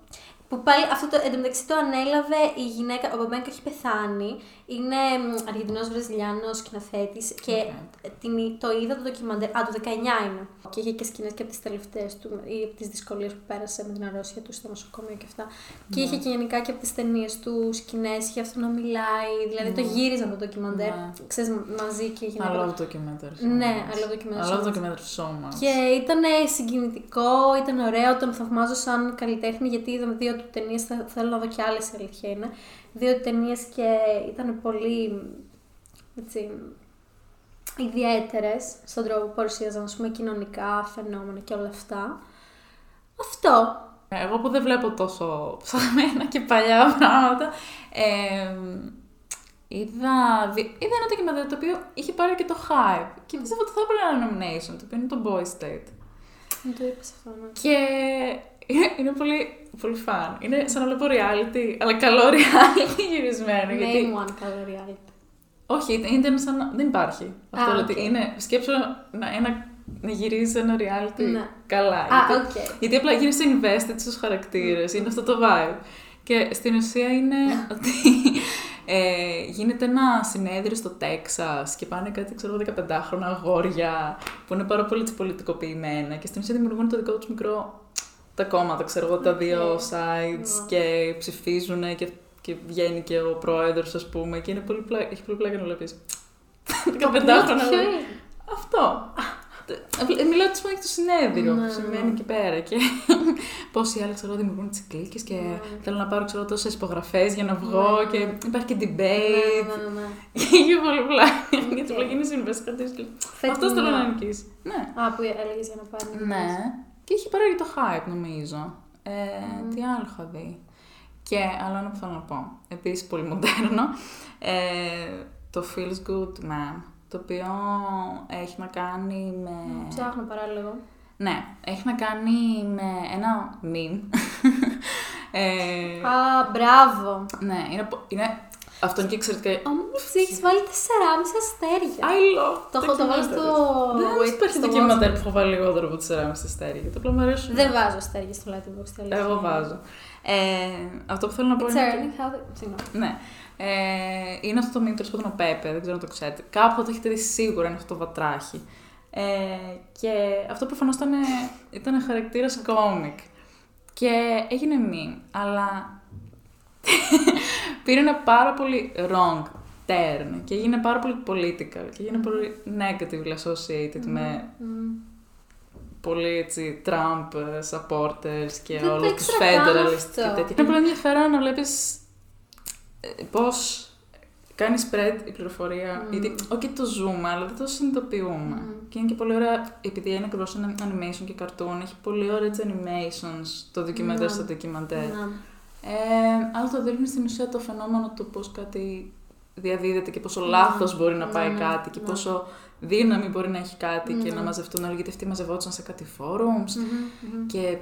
Που πάλι αυτό το, εντωμεταξύ το ανέλαβε η γυναίκα, ο Μπομπέγκο έχει πεθάνει. Είναι Αργεντινός Βραζιλιάνος σκηνοθέτης και Οκ. την, το είδα το ντοκιμαντέρ, α, το 19 είναι. Και είχε και σκηνές και από τις τελευταίες του ή από τις δυσκολίες που πέρασε με την αρρώστια του στο νοσοκομείο και αυτά. Και Ναι. είχε και γενικά και από τις ταινίες του σκηνές, είχε αυτό να μιλάει, δηλαδή το Ναι. γύριζαν το ντοκιμαντέρ, Ναι. ξέρεις, μαζί και η I γυναίκα. love documentaries. Ναι, so much. I love documentaries I love so much. documentaries so much. Και ήταν συγκινητικό, ήταν ωραίο, τον θαυμάζω σαν καλλιτέχνη γιατί είδαμε δύο του ταινίες. Θέλω να δω και άλλες, η αλήθεια είναι. Δύο του ταινίες και ήταν πολύ έτσι, ιδιαίτερες στον τρόπο που παρουσίαζαν ας πούμε, κοινωνικά φαινόμενα και όλα αυτά. Αυτό. Εγώ που δεν βλέπω τόσο ψαχμένα και παλιά πράγματα, ε, είδα, δι- είδα ένα ντοκιμαντέρ το οποίο είχε πάρει και το hype και πιστεύω ότι θα έπρεπε ένα nomination, το οποίο είναι το Boy State. Μου το είπες αυτό, ναι. Και είναι, είναι πολύ, πολύ fun. Είναι σαν να βλέπω reality, αλλά καλό reality γυρισμένο. γιατί... Name one καλό reality. Όχι, ήταν- ήταν σαν να... Δεν υπάρχει. Αυτό Α, δηλαδή οκ. είναι... Σκέψω να, ένα, να γυρίζει ένα reality Ναι. καλά. Α, γιατί, οκ. γιατί απλά γίνεσαι invested στους χαρακτήρες. Είναι αυτό το vibe. Και στην ουσία είναι ότι ε, γίνεται ένα συνέδριο στο Τέξας και πάνε κάτι, ξέρω εγώ, 15χρονα αγόρια που είναι πάρα πολύ έτσι, πολιτικοποιημένα και στην ουσία δημιουργούν το δικό τους μικρό τα κόμματα, ξέρω εγώ, τα Οκ. δύο sides Wow. και ψηφίζουν και, και βγαίνει και ο πρόεδρος, ας πούμε, και είναι πολύ πλά... έχει πολύ πλάκα να βλέπεις. 15χρονα Ποιο αγόρια. είναι; Αυτό. Ε, Μιλάω τη για το συνέδριο Ναι, που ναι, συμβαίνει ναι. εκεί πέρα. Και πόσοι άλλοι ξέρω, δημιουργούν τις κλίκε και Ναι. θέλω να πάρω ξέρω, τόσες υπογραφές για να βγω Ναι, και ναι. υπάρχει και Ναι, debate. ναι, ναι, ναι. Και είχε πολύ πλάκα. Γιατί Οκ. απλά γίνεσαι invested. Φετινά. Αυτός θέλω να νικήσει. Ναι. Α, που έλεγες για να πάρει. Ναι. Και είχε πάρει και το hype νομίζω. Ε, Μμμ. Τι άλλο είχα δει. Και άλλο ένα που θέλω να πω. Επίσης πολύ μοντέρνο. Ε, το Feels Good Man. Το οποίο έχει να κάνει με. Ψάχνω παράλογο. Ναι, έχει να κάνει με ένα meme. ε, Α, μπράβο. ναι, είναι, πο- είναι, αυτό είναι και εξαιρετικά. Όμω έχεις βάλει 4,5 αστέρια. I love Το έχω- το βάλω στο- Δεν Wait, υπάρχει στο ντοκιμαντέρ που έχω βάλει λιγότερο από 4,5 αστέρια. Γιατί απλά μου αρέσουν. Δεν βάζω αστέρια στο Letterboxd. η αλήθεια Εγώ είναι. βάζω. Ε, αυτό που θέλω να πω It's είναι. ότι- earning how they... Συγγνώμη. Ναι. Ε, είναι αυτό το meme τέλος πάντων ο Πέπε, δεν ξέρω αν το ξέρετε. Κάπου το έχετε δει σίγουρα, είναι αυτό το βατράχι. Ε, και αυτό προφανώς ήταν, ήταν χαρακτήρας κόμικ. Και έγινε meme, αλλά πήρε ένα πάρα πολύ wrong turn και έγινε πάρα πολύ political και έγινε πολύ negatively associated με πολύ έτσι Trump supporters και Δεν το όλους τους ήξερα καν federalists αυτό. και τέτοια. Είναι πολύ ενδιαφέρον να βλέπεις ε, πώς κάνει spread η πληροφορία. Μμμ. Γιατί, όχι το ζούμε, αλλά δεν το συνειδητοποιούμε. Μμμ. Και είναι και πολύ ωραία, επειδή είναι ακριβώς ένα animation και cartoon, έχει πολύ ωραία έτσι animations το ντοκιμαντέρ Ναι. στο ντοκιμαντέρ. Να. Ε, αλλά το δείχνει στην ουσία το φαινόμενο του πώς κάτι διαδίδεται και πόσο λάθος μπορεί να Ναι, πάει ναι, κάτι και ναι. πόσο δύναμη μπορεί να έχει κάτι και Ναι. να μαζευτούν όλοι, γιατί αυτοί μαζευόντουσαν σε κάτι forums Μμμ, μμμ. και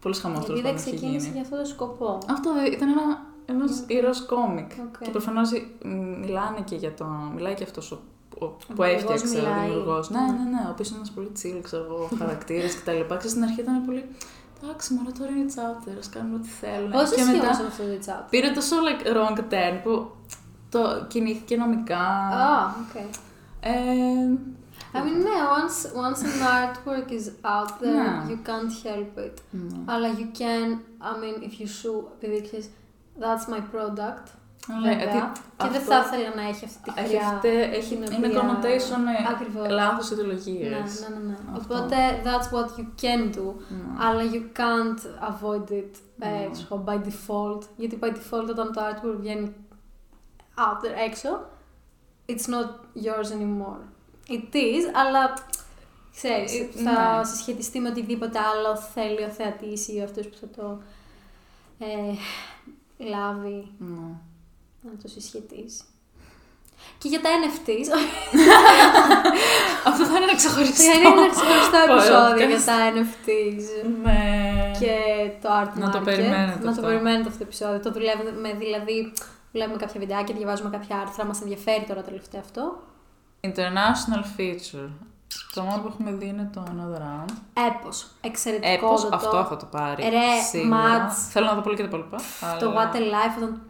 πολύ χαμός Η τέλος βίδα πάντων είχε ξεκίνησε γίνει. για αυτό το σκοπό. Αυτό ήταν ένα ένας Οκ. ήρωας κόμικ. Οκ. Και προφανώς μιλάνε και για το. Μιλάει και αυτός ο, ο, που δημιουργός έφτιαξε, ο μιλάει. δημιουργός. Ναι, Ναι. ναι, ναι. Ο οποίος είναι ένας πολύ chill, ξέρω εγώ, χαρακτήρας κτλ. Ξέρεις, στην αρχή ήταν πολύ. Εντάξει, μωρέ τώρα είναι out there, α κάνουν ό,τι θέλουν. Πώς και ισχύει μετά όμως αυτό το chat. πήρε τόσο like, wrong turn που το κινήθηκε νομικά. Α, οκ. Ε, I mean, ναι, once, once an artwork is out there, Ναι. you can't help it. ναι. Αλλά you can, I mean, if you sue, επειδή ξέρεις, that's my product, Αλλά, βέβαια, γιατί και δεν αυτό θα ήθελα να έχει αυτή τη Έχει, χρειά. αυτή, έχει, την είναι οποία- connotation ε, Ακριβώς. λάθος Ναι, ιδεολογίες. ναι, ναι, ναι. Αυτό. Οπότε, that's what you can do. Ναι. Αλλά you can't avoid it ε, Ναι. ξέρω εγώ, by default. Γιατί by default όταν το artwork βγαίνει out there έξω, it's not yours anymore. It is, αλλά ξέρεις, Ε, θα ναι. συσχετιστεί με οτιδήποτε άλλο θέλει ο θεατής ή αυτός που θα το ε, λάβει Ναι. Να το συσχετίσει. Και για τα NFTs, Αυτό θα είναι ένα ξεχωριστό. θα είναι ένα ξεχωριστό επεισόδιο podcast. για τα NFTs. Ναι. και το art Να το market. περιμένετε Να αυτό. το περιμένετε αυτό το επεισόδιο. Το δουλεύουμε, δηλαδή, βλέπουμε κάποια βιντεάκια, διαβάζουμε κάποια άρθρα, μας ενδιαφέρει τώρα τελευταίο αυτό. International feature. Το μόνο που έχουμε δει είναι το Another Round. Έπος, εξαιρετικό Έπως, το αυτό θα το πάρει. Ρε, σίγουρα. Μάτς. Θέλω να δω πολύ και τα υπόλοιπα. Το αλλά- What a Life, όταν...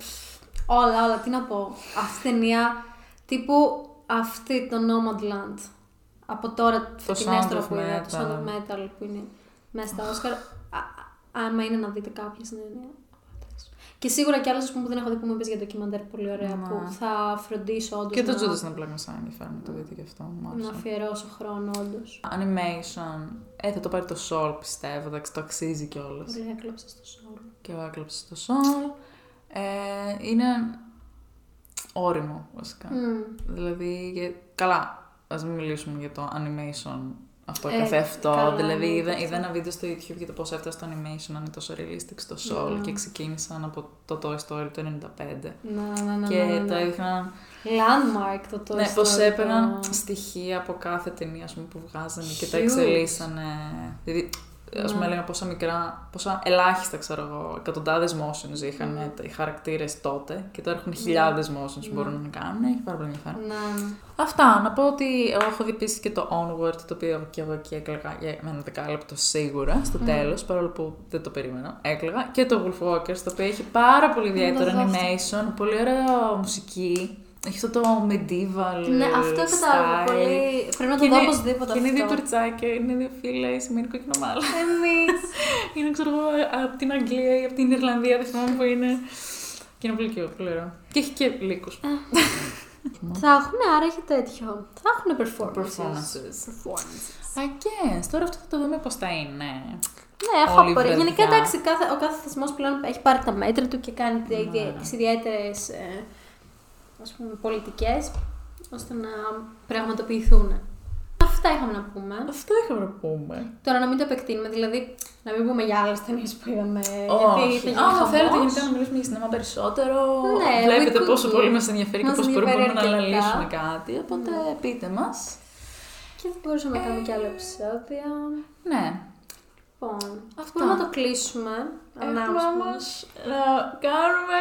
όλα, όλα, τι να πω. Αυτή η ταινία, τύπου αυτή το Nomadland. Από τώρα, Το φετινές Sound τώρα of που είδα, το Metal. Sound of Metal που είναι μέσα στα Oscar. Α- α- Άμα είναι να δείτε κάποια στην ταινία. Και σίγουρα κι άλλες που δεν έχω δει που μου είπες για ντοκιμαντέρ πολύ ωραία Ναι. που θα φροντίσω όντως Και το να, Judas είναι πλάκα σαν ενδιαφέρον να το δείτε γι' αυτό. Μου να άρεσε. αφιερώσω χρόνο όντως. Animation. Ε, θα το πάρει το Soul πιστεύω. Εντάξει, το αξίζει κιόλας. Πολύ έκλαψα στο σώμα. Και εγώ έκλαψα το Soul. Ε, είναι όριμο βασικά. Δηλαδή, για- καλά, ας μην μιλήσουμε για το animation αυτό Ε, καθ' αυτό. καλά, δηλαδή, ναι, είδα, αυτό. είδα ένα βίντεο στο YouTube για το πώς έφτασε το animation να είναι τόσο realistic στο Soul Ναι. και ξεκίνησαν από το Toy Story το 95. Να, να, να, και να, να, το να. έδειχναν Landmark το Toy ναι, πώς Story, έπαιρναν το- στοιχεία από κάθε ταινία ας πούμε, που βγάζανε και τα Huge. εξελίσσανε. Δηλαδή, ας πούμε, Ναι. έλεγα πόσα μικρά, πόσα ελάχιστα, ξέρω εγώ, εκατοντάδες motions είχαν Ναι. οι χαρακτήρες τότε και τώρα έχουν χιλιάδες motions που Ναι. μπορούν να κάνουν. Έχει πάρα πολύ ενδιαφέρον. Να, ναι. Αυτά. Να πω ότι εγώ έχω δει επίσης και το Onward, το οποίο και εγώ εκεί έκλαιγα για ένα δεκάλεπτο σίγουρα στο Μμμ. τέλος, παρόλο που δεν το περίμενα. Έκλαιγα. Και το Wolfwalkers, το οποίο έχει πάρα πολύ ιδιαίτερο το δω αυτό. animation, πολύ ωραία μουσική. Έχει αυτό το medieval Ναι, αυτό κατάλαβα style. πολύ. Πρέπει να το Και δω είναι- οπωσδήποτε Και είναι δύο αυτό. κοριτσάκια, είναι δύο φίλες, σημαίνει κόκκινο μάλλον. Εμείς. είναι, ξέρω εγώ, από την Αγγλία ή από την Ιρλανδία, δεν θυμάμαι που είναι. Και είναι πολύ cute, πολύ ωραίο. Και έχει και λύκους. Θα έχουν, άρα έχει τέτοιο. Θα έχουν performances. Performances. Performances. I guess. Τώρα αυτό θα το δούμε πώς θα είναι. Ναι, έχω Όλη η απορία. βραδιά. Γενικά, εντάξει, κάθε, ο κάθε θεσμός πλέον έχει πάρει τα μέτρα του και κάνει Ναι. τις ιδιαίτερες πολιτικές ώστε να πραγματοποιηθούν. Αυτά είχαμε να πούμε. Αυτό είχαμε να πούμε. Τώρα να μην το επεκτείνουμε, δηλαδή να μην πούμε για άλλες ταινίες που είδαμε. Όχι. Γιατί θα Άμα γίνει θέλετε χαμός. γενικά να μιλήσουμε για σινεμά περισσότερο, Ναι, βλέπετε we could πόσο do. πολύ μας ενδιαφέρει και Μας πώς μπορούμε ενδιαφέρει να αρκετά. αναλύσουμε κάτι. Οπότε Ναι. πείτε μας. Και θα μπορούσαμε να κάνουμε και άλλο επεισόδιο. Ναι. Λοιπόν, Αυτά. μπορούμε να το κλείσουμε. Έχουμε Announcement. όμως να κάνουμε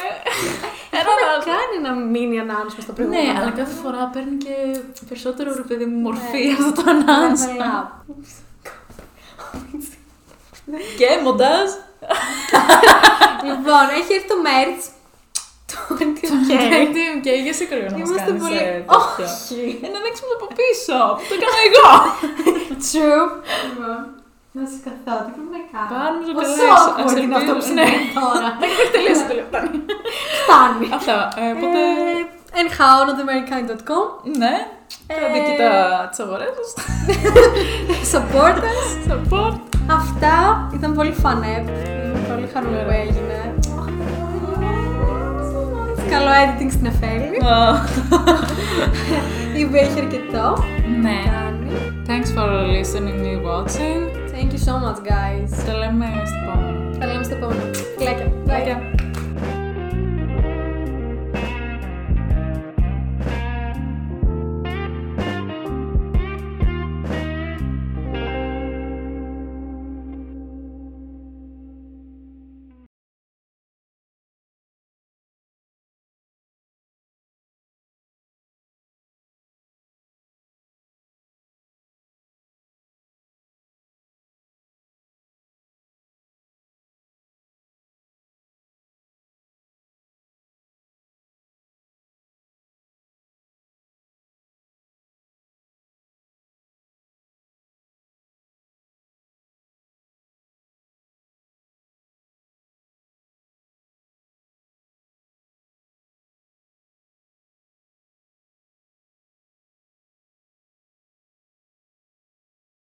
ένα Έχουμε άλλο. κάνει ένα mini announcement στο Ναι, προηγούμενο. αλλά κάθε φορά παίρνει και περισσότερο ρε παιδί μου μορφή Ναι. αυτό το Level announcement. up. Και μοντάζ. λοιπόν, έχει έρθει το merch του 20 και για εσύ λίγο να μας Είμαστε κάνεις πολύ... ε, τέτοιο. Όχι. Ε, να ανοίξουμε το από πίσω, που το έκανα εγώ. True. Λοιπόν, Να σας καθώ, τι πρέπει να κάνω; Πάρουμε το Πόσο καλές. awkward Ας είναι αυτό που ελπίζουμε. συμβαίνει τώρα; Έχει τελειώσει το λεπτό. Φτάνει. Αυτά. ε, Οπότε, Ε, Anyhow, notamericane.com ναι. Ε, Κάντε εκεί τα τις αγορές σας. Support us. Support. Αυτά ήταν πολύ fun app. Είμαι πολύ χαρούμενη που έγινε. Καλό editing στην Εφέλη. Η Βή έχει αρκετό. Ναι. Κάνει. Thanks for listening and watching. Thank you so much, guys. Τα λέμε στο επόμενο. Τα λέμε στο επόμενο. Φιλάκια. Bye. Φιλάκια.